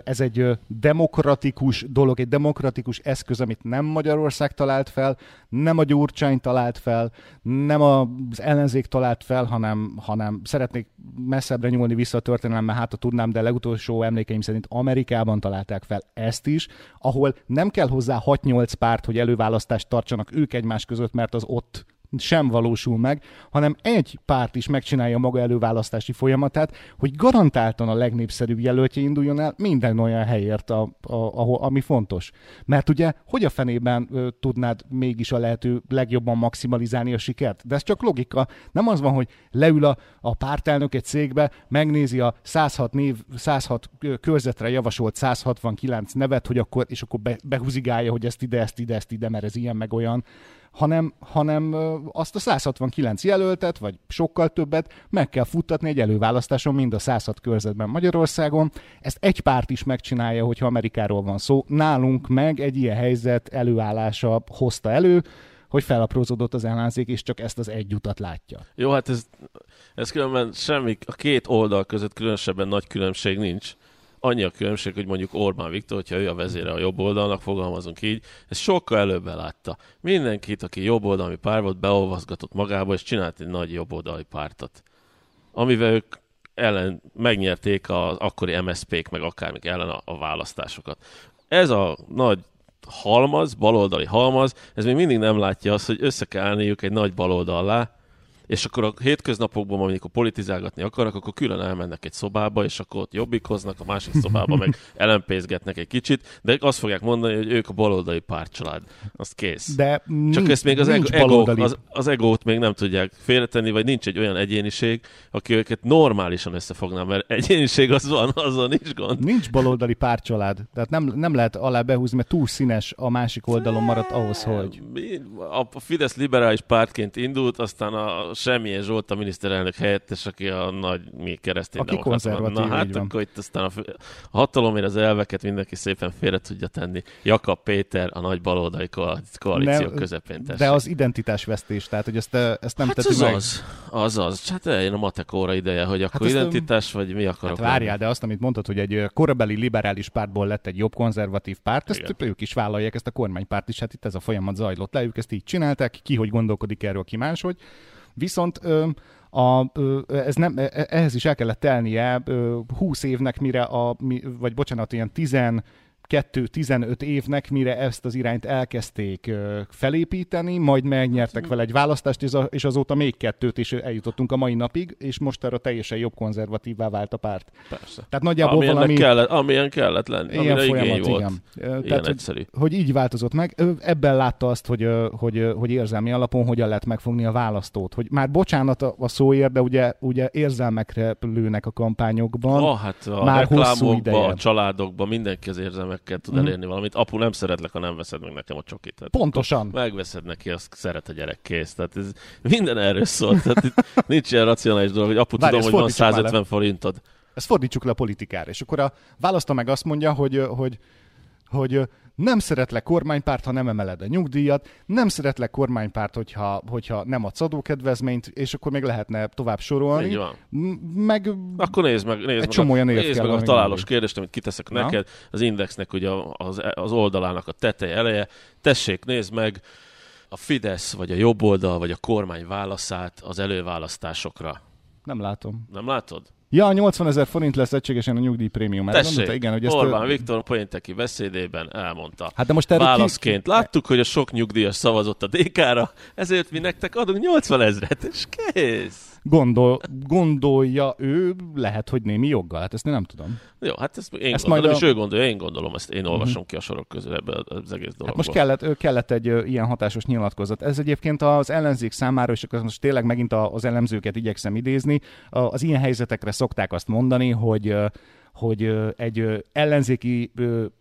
ez egy demokratikus dolog, egy demokratikus eszköz, amit nem Magyarország talált fel, nem a Gyurcsány talált fel, nem az ellenzék talált fel, hanem, hanem szeretnék messzebbre nyúlni vissza a történelembe, hát ha tudnám, de legutolsó emlékeim szerint Amerikában találták fel ezt is, ahol nem kell hozzá 6-8 párt, hogy előválasztást tartsanak ők egymás között, mert az ott sem valósul meg, hanem egy párt is megcsinálja maga előválasztási folyamatát, hogy garantáltan a legnépszerűbb jelöltje induljon el minden olyan helyért, a, a, ahol, ami fontos. Mert ugye, hogy a fenében ö, tudnád mégis a lehető legjobban maximalizálni a sikert? De ez csak logika. Nem az van, hogy leül a, a pártelnök egy cégbe, megnézi a 106 név, 106 körzetre javasolt 169 nevet, hogy akkor, és akkor be, behúzigálja, hogy ezt ide, ezt ide, ezt ide, mert ez ilyen meg olyan hanem, hanem azt a 169 jelöltet, vagy sokkal többet meg kell futtatni egy előválasztáson mind a 106 körzetben Magyarországon. Ezt egy párt is megcsinálja, hogyha Amerikáról van szó. Nálunk meg egy ilyen helyzet előállása hozta elő, hogy felaprózódott az ellenzék, és csak ezt az egy utat látja. Jó, hát ez, ez különben semmi, a két oldal között különösebben nagy különbség nincs annyi a különbség, hogy mondjuk Orbán Viktor, hogyha ő a vezére a jobb oldalnak, fogalmazunk így, ez sokkal előbb látta. Mindenkit, aki jobb oldalmi pár volt, beolvaszgatott magába, és csinált egy nagy jobb oldali pártot. Amivel ők ellen megnyerték az akkori MSZP-k, meg akármik ellen a, a választásokat. Ez a nagy halmaz, baloldali halmaz, ez még mindig nem látja azt, hogy össze kell állniuk egy nagy baloldallá, és akkor a hétköznapokban, amikor politizálgatni akarnak, akkor külön elmennek egy szobába, és akkor ott jobbikoznak, a másik szobába meg ellenpészgetnek egy kicsit, de azt fogják mondani, hogy ők a baloldali pártcsalád. Azt kész. De Csak ezt még az, ego, az, az egót még nem tudják félretenni, vagy nincs egy olyan egyéniség, aki őket normálisan összefogná, mert egyéniség az van, azon nincs gond. Nincs baloldali pártcsalád. Tehát nem, nem lehet alá behúzni, mert túl színes a másik oldalon maradt ahhoz, hogy... A Fidesz liberális pártként indult, aztán a semmilyen Zsolt a miniszterelnök helyettes, aki a nagy mi keresztény aki konzervatív, Na hát akkor itt aztán a, a hatalomért az elveket mindenki szépen félre tudja tenni. Jakab Péter a nagy baloldali koalíció ne, közepén tessék. De az identitásvesztés, tehát hogy ezt, ezt nem hát az meg. Az, az az. Hát eljön a matekóra ideje, hogy akkor hát identitás, vagy mi akarok. Hát várjál, de azt, amit mondtad, hogy egy korabeli liberális pártból lett egy jobb konzervatív párt, ezt Igen. ők is vállalják, ezt a kormánypárt is, hát itt ez a folyamat zajlott le, ők ezt így csinálták, ki hogy gondolkodik erről, ki máshogy. Viszont a, ez nem, e, ehhez is el kellett telnie ö, 20 évnek, mire a, vagy bocsánat, ilyen 10 2-15 évnek, mire ezt az irányt elkezdték felépíteni, majd megnyertek vele egy választást, és azóta még kettőt, és eljutottunk a mai napig, és most arra teljesen jobb konzervatívá vált a párt. Persze. Tehát nagyjából Amilyennek valami... Kellett, amilyen kellett lenni, Ilyen folyamat, volt. igen. Ilyen Tehát, hogy, egyszerű. hogy így változott meg. Ebben látta azt, hogy, hogy, hogy érzelmi alapon hogyan lehet megfogni a választót. Hogy már bocsánat a szóért, de ugye, ugye érzelmekre lőnek a kampányokban. Ah, hát a Már hosszú ideje. a családokban mindenki az érzelmekkel tud Mhm. elérni valamit. Apu, nem szeretlek, ha nem veszed meg nekem a csokit. Tehát Pontosan. Megveszed neki, azt szeret a gyerek, kész. Tehát ez minden erről szól. Tehát itt nincs ilyen racionális dolog, hogy apu, Várj, tudom, hogy van fordítsuk már le. 150 forintod. Ezt fordítsuk le a politikára. És akkor a választó meg azt mondja, hogy, hogy, hogy ö, nem szeretlek kormánypárt, ha nem emeled a nyugdíjat, nem szeretlek kormánypárt, hogyha, hogyha nem adsz adókedvezményt, és akkor még lehetne tovább sorolni. Így van. Meg Akkor nézd meg, nézd meg, csomó olyan nézd meg a találós kérdést, amit kiteszek Na. neked. Az indexnek ugye az, az oldalának a teteje eleje. Tessék, nézd meg a Fidesz, vagy a jobb oldal, vagy a kormány válaszát az előválasztásokra. nem látom. Nem látod? Ja, 80 ezer forint lesz egységesen a nyugdíjprémium. Erre Tessék, gondolta? igen, hogy ezt Orbán ö- Viktor Pointeki beszédében elmondta. Hát de most erről ki- Válaszként láttuk, hogy a sok nyugdíjas szavazott a DK-ra, ezért mi nektek adunk 80 ezret, és kész. Gondol, gondolja ő, lehet, hogy némi joggal. Hát ezt én nem tudom. Jó, hát ezt én Ezt gondolom, majd és a- ő gondolja, én gondolom, ezt én olvasom ki a sorok közül ebbe az egész dologból. Hát most kellett, kellett egy ö, ilyen hatásos nyilatkozat. Ez egyébként az ellenzék számára, és akkor most tényleg megint az elemzőket igyekszem idézni, az ilyen helyzetekre szokták azt mondani, hogy hogy egy ellenzéki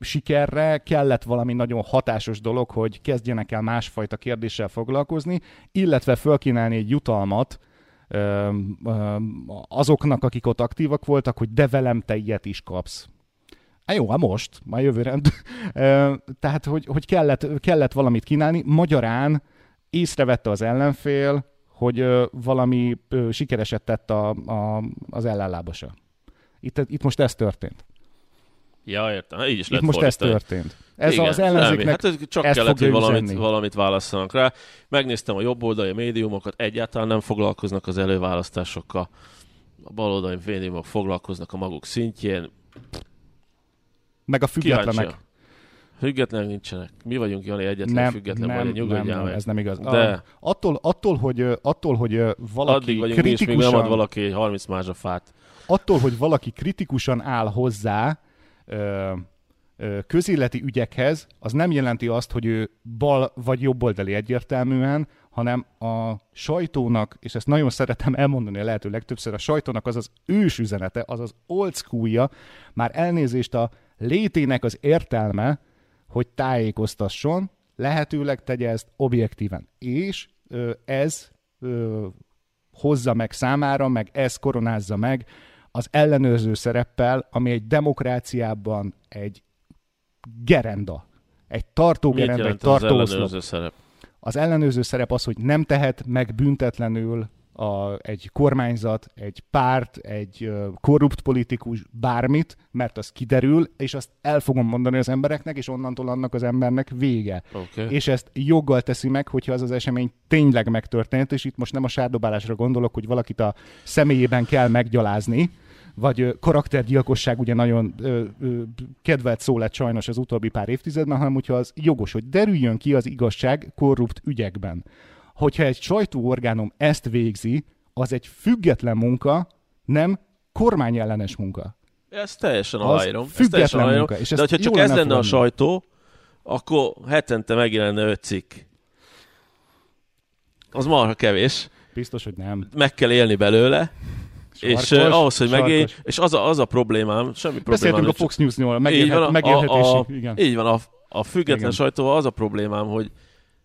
sikerre kellett valami nagyon hatásos dolog, hogy kezdjenek el másfajta kérdéssel foglalkozni, illetve fölkínálni egy jutalmat azoknak, akik ott aktívak voltak, hogy de velem te ilyet is kapsz. Hát jó, hát most, már jövőre. Tehát, hogy, hogy kellett, kellett valamit kínálni. Magyarán észrevette az ellenfél, hogy valami sikereset tett a, a, az ellenlábasa. Itt, itt most ez történt. Ja, értem, így is Itt lehet most ez fordítani. történt. Ez Igen, az ellenzéknek Hát ez csak ezt kellett, hogy valamit, üzenni. valamit válasszanak rá. Megnéztem a jobb oldali médiumokat, egyáltalán nem foglalkoznak az előválasztásokkal. A baloldali médiumok foglalkoznak a maguk szintjén. meg a függetlenek. Kíváncsiak. Függetlenek nincsenek. Mi vagyunk, Jani, egyetlen Nem, független, nem, vagy nem, nyugodjál nem, ez nem igaz. De. A, attól, attól, hogy, attól, hogy valaki Addig vagyunk mi is, míg nem kritikusan... ad valaki egy 30 mázsa fát. attól, hogy valaki kritikusan áll hozzá ö, ö, közéleti ügyekhez, az nem jelenti azt, hogy ő bal vagy jobboldali egyértelműen, hanem a sajtónak, és ezt nagyon szeretem elmondani a lehető legtöbbször, a sajtónak az az ős üzenete, az az old schoolja, már elnézést a létének az értelme, hogy tájékoztasson, lehetőleg tegye ezt objektíven. És ö, ez ö, hozza meg számára, meg ez koronázza meg az ellenőrző szereppel, ami egy demokráciában egy gerenda. Egy tartó Mit gerenda, egy ez az ellenőrző szerep? Az ellenőrző szerep az, hogy nem tehet meg büntetlenül a, egy kormányzat, egy párt, egy korrupt politikus bármit, mert az kiderül, és azt el fogom mondani az embereknek, és onnantól annak az embernek vége. Okay. És ezt joggal teszi meg, hogyha az az esemény tényleg megtörtént, és itt most nem a sárdobálásra gondolok, hogy valakit a személyében kell meggyalázni, vagy karaktergyilkosság ugye nagyon ö, ö, kedvelt szó lett sajnos az utóbbi pár évtizedben, hanem hogyha az jogos, hogy derüljön ki az igazság korrupt ügyekben. Hogyha egy sajtóorgánum ezt végzi, az egy független munka, nem kormányellenes munka. Ezt teljesen aláírom. Ezt független teljesen aláírom. munka, és De hogyha csak ez lenne a sajtó, akkor hetente megjelenne öt cikk. Az marha kevés. Biztos, hogy nem. Meg kell élni belőle. És uh, ahhoz, hogy megélj, és az a, az a problémám, semmi problémám Beszéltünk a. Fox News-nyól, a megélhet, a- megélhetési. a, a, igen. Így van, a, a független Igen. sajtóval az a problémám, hogy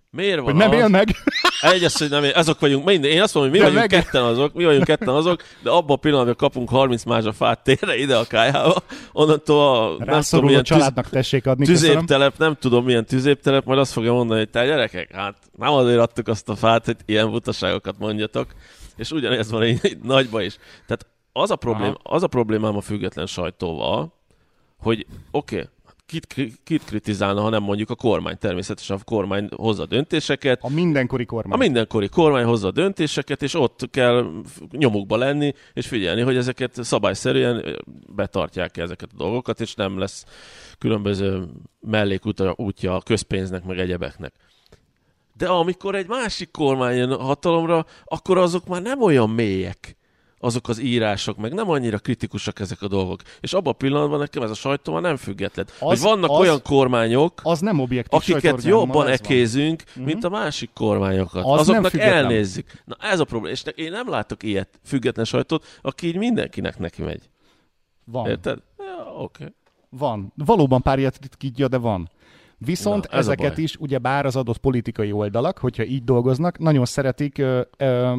miért van Hogy nem az, él meg. Egy az, hogy nem él, azok vagyunk, minden, én azt mondom, hogy mi De vagyunk meg- ketten azok, mi vagyunk ketten azok, de abban a pillanatban kapunk 30 mázsa fát térre ide a kájába, onnantól a, nem tudom, milyen tüz, családnak tessék adni. tüzéptelep, nem tudom milyen tüzéptelep, majd azt fogja mondani, hogy te gyerekek, hát nem azért adtuk azt a fát, hogy ilyen butaságokat mondjatok, és ugyanez van így, így nagyba is. Tehát az a, problém, az a problémám a független sajtóval, hogy oké, okay, kit, kit kritizálna, ha nem mondjuk a kormány. Természetesen a kormány hozza döntéseket. A mindenkori kormány. A mindenkori kormány hozza döntéseket, és ott kell nyomukba lenni, és figyelni, hogy ezeket szabályszerűen betartják ezeket a dolgokat, és nem lesz különböző mellékútja a közpénznek, meg egyebeknek. De amikor egy másik kormány jön hatalomra, akkor azok már nem olyan mélyek azok az írások, meg nem annyira kritikusak ezek a dolgok. És abban a pillanatban nekem ez a sajtó már nem független. Az, hogy vannak az, olyan kormányok, az nem objektív akiket jobban ekézünk, van. mint uh-huh. a másik kormányokat. Az Azoknak elnézzük. Na ez a probléma. És én nem látok ilyet független sajtót, aki így mindenkinek neki megy. Van. Érted? Ja, oké. Okay. Van. Valóban pár ilyet ritkítja, de van. Viszont Na, ez ezeket is, ugye bár az adott politikai oldalak, hogyha így dolgoznak, nagyon szeretik ö, ö,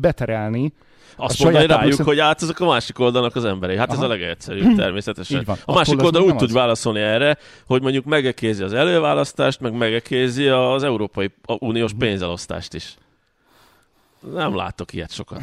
beterelni azt mondani rájuk, szerint... hogy át azok a másik oldalnak az emberei. Hát Aha. ez a legegyszerűbb természetesen. van. A másik oldal úgy tud válaszolni erre, hogy mondjuk megekézi az előválasztást, meg megekézi az Európai Uniós pénzelosztást is. Nem látok ilyet sokat.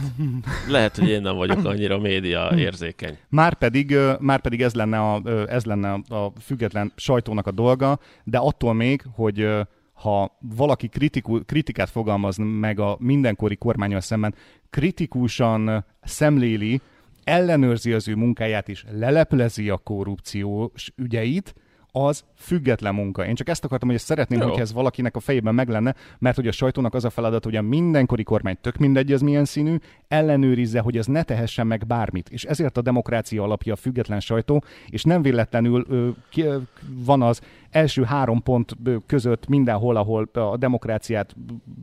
Lehet, hogy én nem vagyok annyira média érzékeny. Márpedig, pedig ez, lenne a, ez lenne a független sajtónak a dolga, de attól még, hogy ha valaki kritiku, kritikát fogalmaz meg a mindenkori kormányal szemben, kritikusan szemléli, ellenőrzi az ő munkáját és leleplezi a korrupciós ügyeit, az független munka. Én csak ezt akartam, hogy ezt szeretném, hogy ez valakinek a fejében meg lenne, mert hogy a sajtónak az a feladat, hogy a mindenkori kormány tök mindegy, ez milyen színű, ellenőrizze, hogy ez ne tehessen meg bármit. És ezért a demokrácia alapja a független sajtó, és nem véletlenül ö, ki, ö, van az első három pont között mindenhol, ahol a demokráciát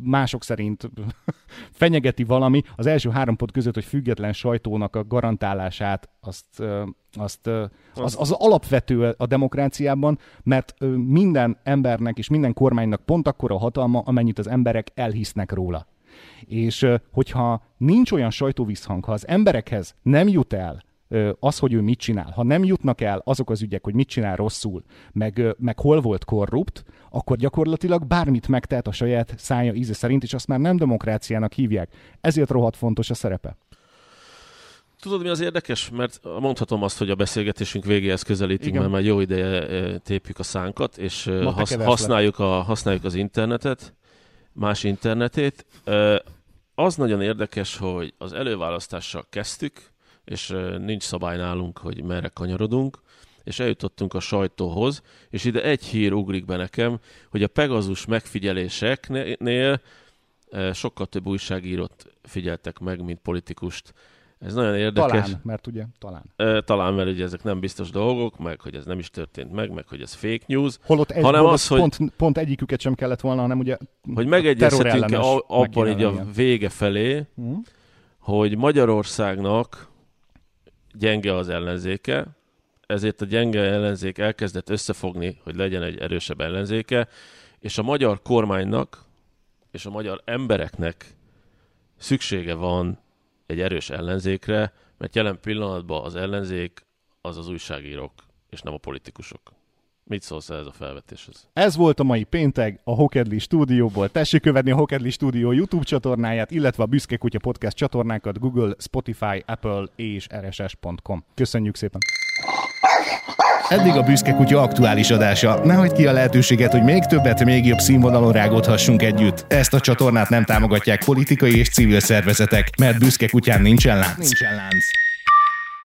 mások szerint fenyegeti valami, az első három pont között, hogy független sajtónak a garantálását azt azt, az, az alapvető a demokráciában, mert minden embernek és minden kormánynak pont akkora hatalma, amennyit az emberek elhisznek róla. És hogyha nincs olyan sajtóvízhang, ha az emberekhez nem jut el az, hogy ő mit csinál, ha nem jutnak el azok az ügyek, hogy mit csinál rosszul, meg, meg hol volt korrupt, akkor gyakorlatilag bármit megtehet a saját szája íze szerint, és azt már nem demokráciának hívják. Ezért rohadt fontos a szerepe. Tudod, mi az érdekes? Mert mondhatom azt, hogy a beszélgetésünk végéhez közelítünk, Igen. mert már jó ideje tépjük a szánkat, és hasz, használjuk, a, használjuk az internetet, más internetét. Az nagyon érdekes, hogy az előválasztással kezdtük, és nincs szabály nálunk, hogy merre kanyarodunk, és eljutottunk a sajtóhoz, és ide egy hír ugrik be nekem, hogy a Pegazus megfigyeléseknél sokkal több újságírót figyeltek meg, mint politikust. Ez nagyon érdekes. Talán, mert ugye, talán. E, talán, mert ugye ezek nem biztos dolgok, meg hogy ez nem is történt meg, meg hogy ez fake news. Holott egy, hanem az, hogy pont, pont egyiküket sem kellett volna, hanem ugye Hogy megegyezhetünk abban így a vége felé, uh-huh. hogy Magyarországnak gyenge az ellenzéke, ezért a gyenge ellenzék elkezdett összefogni, hogy legyen egy erősebb ellenzéke, és a magyar kormánynak és a magyar embereknek szüksége van egy erős ellenzékre, mert jelen pillanatban az ellenzék az az újságírók, és nem a politikusok. Mit szólsz ez a felvetéshez? Ez volt a mai péntek a Hokedli stúdióból. Tessék követni a Hokedli stúdió YouTube csatornáját, illetve a Büszke Kutya Podcast csatornákat Google, Spotify, Apple és rss.com. Köszönjük szépen! Eddig a Büszke Kutya aktuális adása. Ne hagyd ki a lehetőséget, hogy még többet, még jobb színvonalon rágódhassunk együtt. Ezt a csatornát nem támogatják politikai és civil szervezetek, mert Büszke Kutyán nincsen lánc. Nincsen lánc.